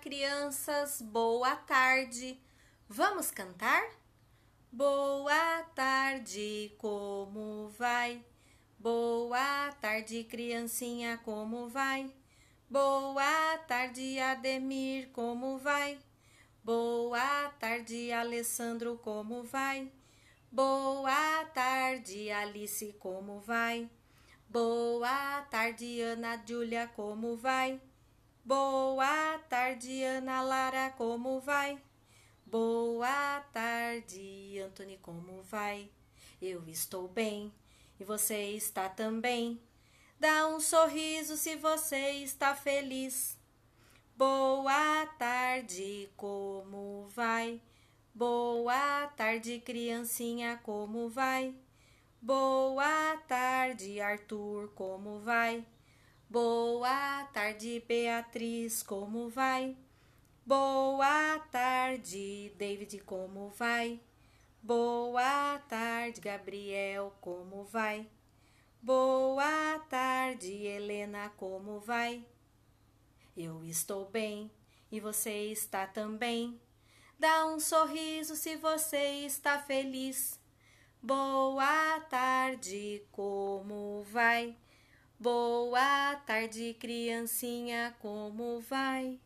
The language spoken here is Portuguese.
Crianças, boa tarde. Vamos cantar? Boa tarde, como vai? Boa tarde, criancinha, como vai? Boa tarde, Ademir, como vai? Boa tarde, Alessandro, como vai? Boa tarde, Alice, como vai? Boa tarde, Ana Júlia, como vai? Boa tarde, Ana Lara, como vai? Boa tarde, Antônio, como vai? Eu estou bem e você está também. Dá um sorriso se você está feliz. Boa tarde, como vai? Boa tarde, criancinha, como vai? Boa tarde, Arthur, como vai? Boa tarde, Beatriz, como vai? Boa tarde, David, como vai? Boa tarde, Gabriel, como vai? Boa tarde, Helena, como vai? Eu estou bem e você está também. Dá um sorriso se você está feliz. Boa tarde, como vai? Boa tarde, criancinha, como vai?